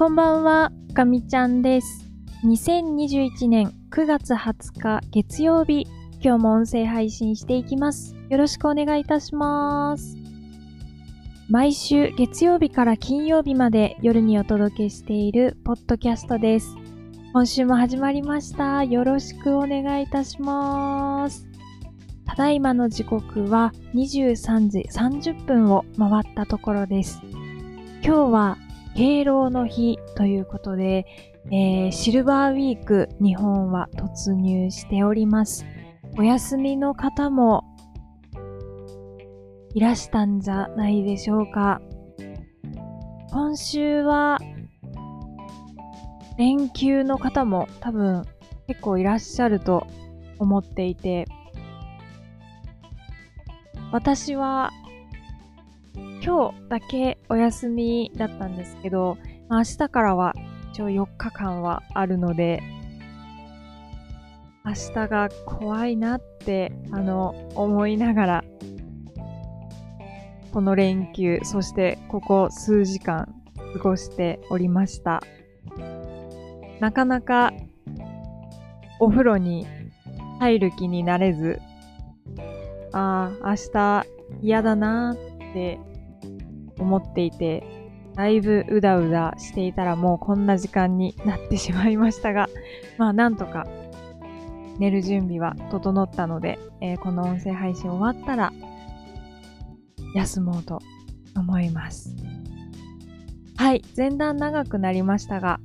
こんばんは、かみちゃんです。2021年9月20日月曜日、今日も音声配信していきます。よろしくお願いいたします。毎週月曜日から金曜日まで夜にお届けしているポッドキャストです。今週も始まりました。よろしくお願いいたします。ただいまの時刻は23時30分を回ったところです。今日は敬老の日ということで、えーシルバーウィーク日本は突入しております。お休みの方もいらしたんじゃないでしょうか。今週は連休の方も多分結構いらっしゃると思っていて、私は今日だけお休みだったんですけど、まあ明日からは一応4日間はあるので、明日が怖いなって、あの、思いながら、この連休、そしてここ数時間過ごしておりました。なかなかお風呂に入る気になれず、ああ、明日嫌だなーって思っていて、だいぶうだうだしていたらもうこんな時間になってしまいましたが、まあなんとか寝る準備は整ったので、えーこの音声配信終わったら休もうと思います。はい、前段長くなりましたが、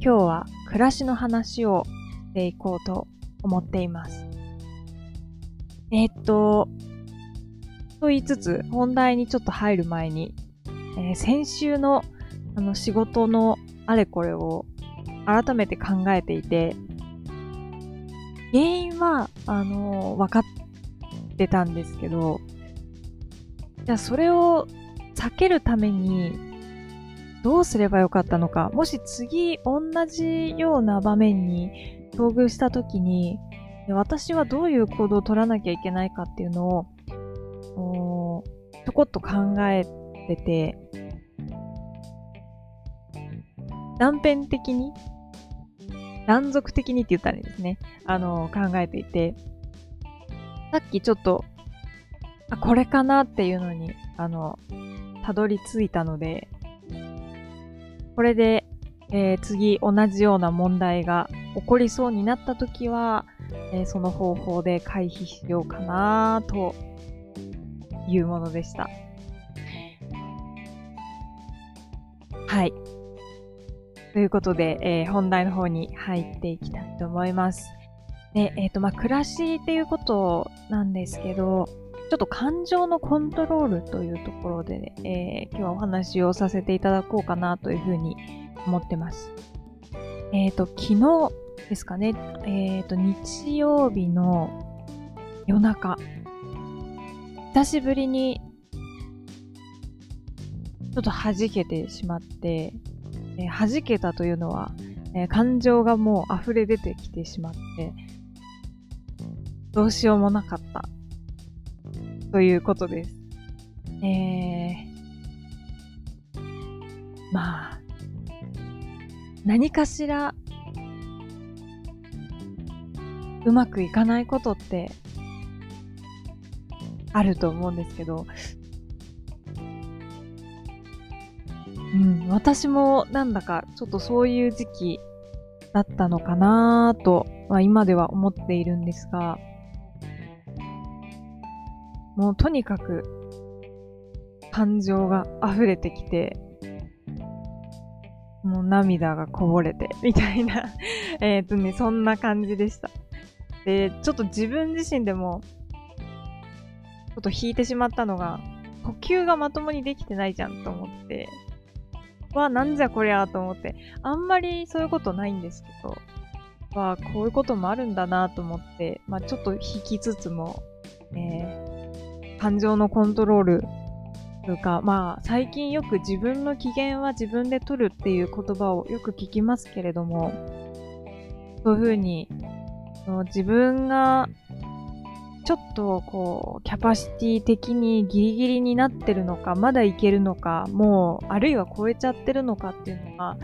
今日は暮らしの話をしていこうと思っています。えーっと、と言いつつ、本題にちょっと入る前に、えー先週のあの仕事のあれこれを改めて考えていて、原因は、あのー分かってたんですけど、じゃあそれを避けるためにどうすればよかったのか、もし次同じような場面に遭遇した時に、私はどういう行動を取らなきゃいけないかっていうのを、おちょこっと考えてて、断片的に、断続的にって言ったらいいですね。あの、考えていて、さっきちょっと、あ、これかなっていうのに、あの、たどり着いたので、これで、えー次同じような問題が起こりそうになったときは、えーその方法で回避しようかなというものでした。はい。ということで、えー本題の方に入っていきたいと思います。で、えっ、と、まあ、暮らしっていうことなんですけど、ちょっと感情のコントロールというところで、ねえー今日はお話をさせていただこうかなというふうに思ってます。えっ、と、昨日ですかね、えっ、と、日曜日の夜中、久しぶりにちょっと弾けてしまって、えー弾けたというのは、えー感情がもう溢れ出てきてしまって、どうしようもなかった。ということです。えー、まあ、何かしら、うまくいかないことって、あると思うんですけど、うん、私もなんだかちょっとそういう時期だったのかなと、まあ、今では思っているんですが、もうとにかく感情が溢れてきて、もう涙がこぼれて、みたいな、えっとね、そんな感じでした。で、ちょっと自分自身でも、ちょっと引いてしまったのが、呼吸がまともにできてないじゃんと思って、わ、なんじゃこりゃと思って、あんまりそういうことないんですけど、わあ、こういうこともあるんだなと思って、まあちょっと引きつつも、えー感情のコントロールというか、まあ最近よく自分の機嫌は自分で取るっていう言葉をよく聞きますけれども、そういうふうに、自分がちょっとこう、キャパシティ的にギリギリになってるのか、まだいけるのか、もう、あるいは超えちゃってるのかっていうのは、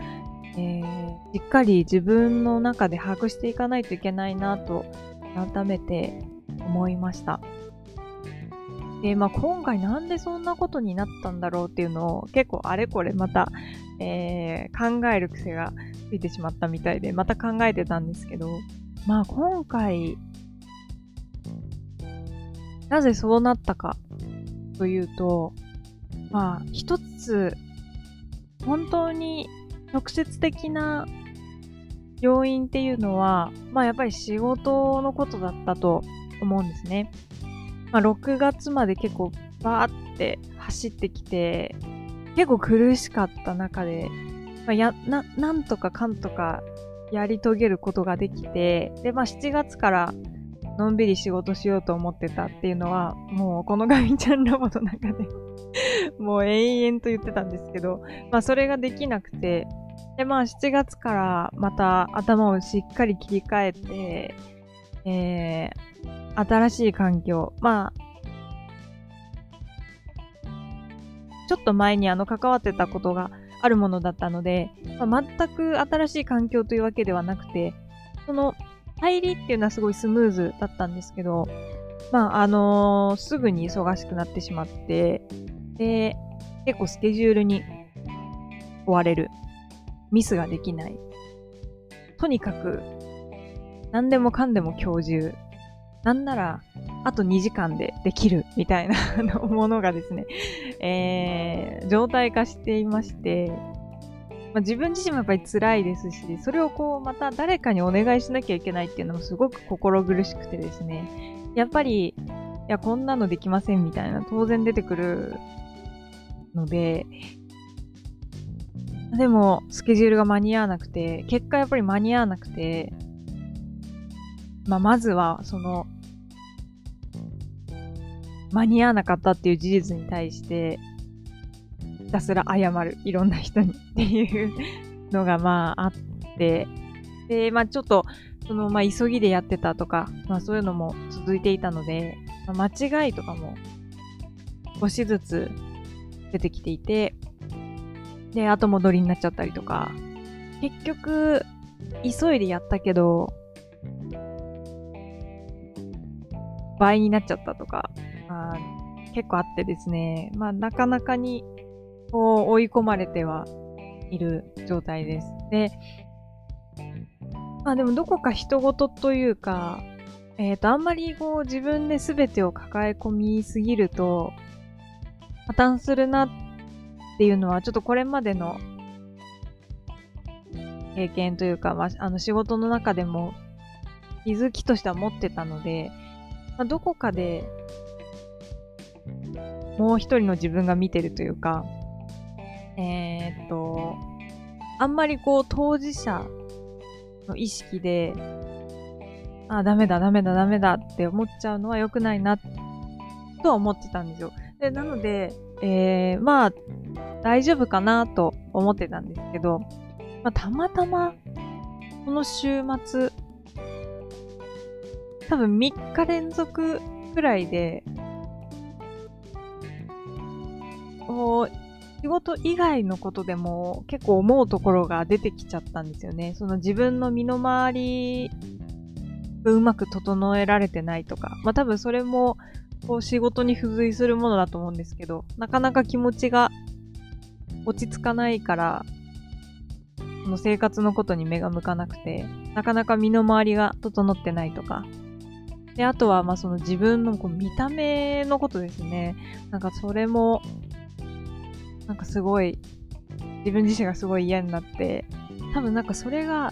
えー、しっかり自分の中で把握していかないといけないなと、改めて思いました。で、まあ、今回なんでそんなことになったんだろうっていうのを結構あれこれまた、えー、考える癖がついてしまったみたいで、また考えてたんですけど、まあ今回、なぜそうなったかというと、まあ一つ、本当に直接的な要因っていうのは、まあやっぱり仕事のことだったと思うんですね。まあ6月まで結構バーって走ってきて、結構苦しかった中で、まあ、や、な、なんとかかんとかやり遂げることができて、で、まあ7月からのんびり仕事しようと思ってたっていうのは、もうこのガミちゃんラボの中で もう永遠と言ってたんですけど、まあそれができなくて、でまあ7月からまた頭をしっかり切り替えて、えー、新しい環境、まあ、ちょっと前にあの関わってたことがあるものだったので、まあ、全く新しい環境というわけではなくて、その入りっていうのはすごいスムーズだったんですけど、まあ、あのー、すぐに忙しくなってしまって、で、結構スケジュールに追われる。ミスができない。とにかく、何でもかんでも今日中。なんなら、あと2時間でできるみたいなものがですね、えー、状態化していまして、まあ、自分自身もやっぱり辛いですし、それをこう、また誰かにお願いしなきゃいけないっていうのもすごく心苦しくてですね、やっぱり、いや、こんなのできませんみたいな当然出てくるので、でも、スケジュールが間に合わなくて、結果やっぱり間に合わなくて、まあ、まずは、その、間に合わなかったっていう事実に対して、たすら謝る。いろんな人に。っていうのがまああって、で、まあちょっと、その、まあ急ぎでやってたとか、まあそういうのも続いていたので、まあ、間違いとかも少しずつ出てきていて、で、後戻りになっちゃったりとか、結局、急いでやったけど、倍になっちゃったとか、あ結構あってですね、まあなかなかにこう追い込まれてはいる状態です。で、まあでもどこか人事というか、えっ、ー、と、あんまりこう自分で全てを抱え込みすぎると破綻するなっていうのはちょっとこれまでの経験というか、まあ、あの仕事の中でも気づきとしては持ってたので、まあ、どこかでもう一人の自分が見てるというか、えー、っと、あんまりこう当事者の意識で、あ、ダメだ、ダメだ、ダメだって思っちゃうのは良くないな、とは思ってたんですよ。で、なので、えー、まあ、大丈夫かなと思ってたんですけど、まあ、たまたま、この週末、多分3日連続くらいで、こう、仕事以外のことでも結構思うところが出てきちゃったんですよね。その自分の身の回りがうまく整えられてないとか。まあ多分それもこう仕事に付随するものだと思うんですけど、なかなか気持ちが落ち着かないから、その生活のことに目が向かなくて、なかなか身の回りが整ってないとか。で、あとは、まあその自分のこう見た目のことですね。なんかそれもなんかすごい、自分自身がすごい嫌になって、多分なんかそれが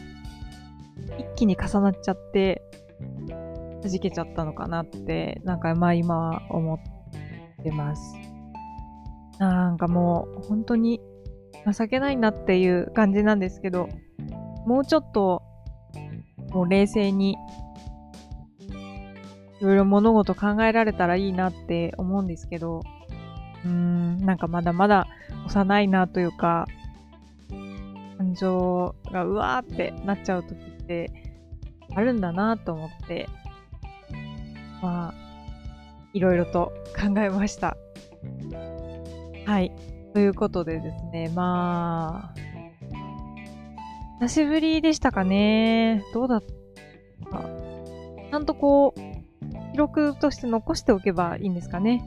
一気に重なっちゃって、弾けちゃったのかなって、なんかまあ今は思ってます。なんかもう本当に情けないなっていう感じなんですけど、もうちょっともう冷静にいろいろ物事考えられたらいいなって思うんですけど、うん、なんかまだまだ幼いなというか、感情がうわーってなっちゃう時ってあるんだなと思って、まあ、いろいろと考えました。はい。ということでですね、まあ、久しぶりでしたかね。どうだったかちゃんとこう、記録として残しておけばいいんですかね。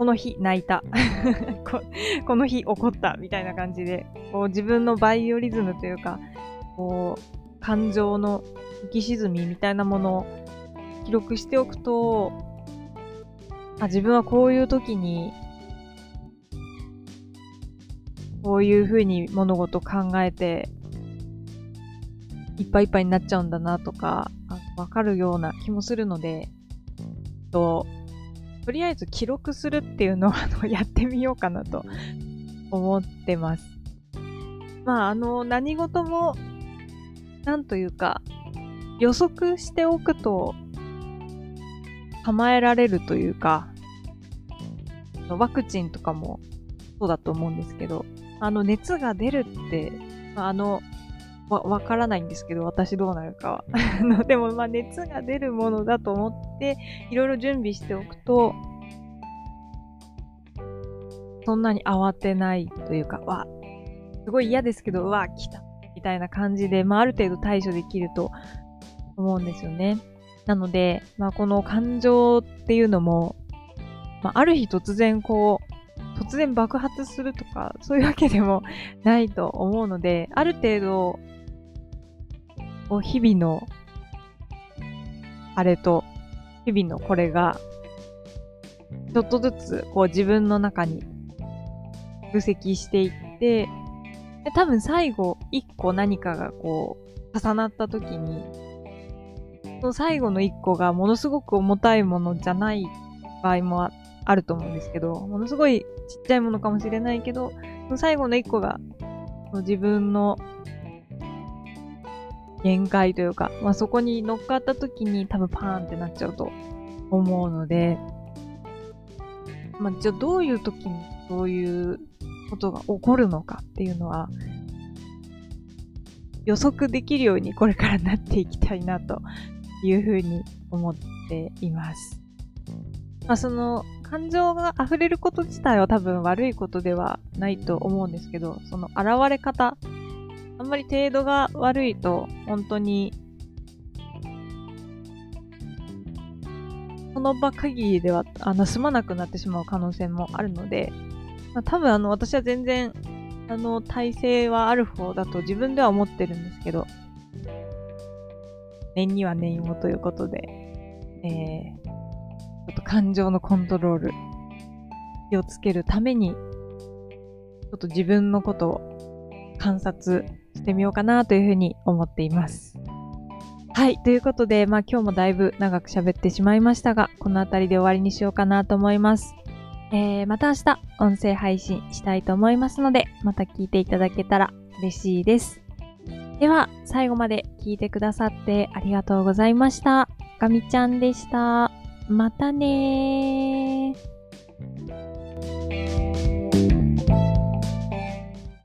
この日泣いた こ。この日怒ったみたいな感じで、こう自分のバイオリズムというか、こう、感情の浮き沈みみたいなものを記録しておくと、あ自分はこういう時に、こういうふうに物事考えて、いっぱいいっぱいになっちゃうんだなとか、わかるような気もするので、と、とりあえず記録するっていうのを あのやってみようかなと思ってます。まあ、あの、何事も、なんというか、予測しておくと、構えられるというか、ワクチンとかもそうだと思うんですけど、あの、熱が出るって、あの、わ、わからないんですけど、私どうなるかは。でも、まあ、熱が出るものだと思って、いろいろ準備しておくと、そんなに慌てないというか、わ、すごい嫌ですけど、うわ、来た、みたいな感じで、まあ、ある程度対処できると思うんですよね。なので、まあ、この感情っていうのも、まあ、ある日突然こう、突然爆発するとか、そういうわけでもないと思うので、ある程度、こう日々の、あれと、日々のこれが、ちょっとずつ、こう自分の中に、分析していって、で多分最後、一個何かがこう、重なった時に、その最後の一個がものすごく重たいものじゃない場合もあると思うんですけど、ものすごいちっちゃいものかもしれないけど、その最後の一個が自分の限界というか、まあ、そこに乗っかった時に多分パーンってなっちゃうと思うので、まあ、じゃあどういう時にそういうことが起こるのかっていうのは、予測できるようにこれからなっていきたいなというふうに思っています。まあ、その感情が溢れること自体は多分悪いことではないと思うんですけど、その現れ方あんまり程度が悪いと、本当に、その場限りでは、あの、済まなくなってしまう可能性もあるので、まあ、多分あの、私は全然、あの、体制はある方だと自分では思ってるんですけど、念には念をということで、えー、ちょっと感情のコントロール、気をつけるために、ちょっと自分のことを観察してみようかなというふうに思っています。はい。ということで、まあ今日もだいぶ長く喋ってしまいましたが、この辺りで終わりにしようかなと思います。えー、また明日音声配信したいと思いますので、また聞いていただけたら嬉しいです。では、最後まで聞いてくださってありがとうございました。ガミちゃんでした。またねー。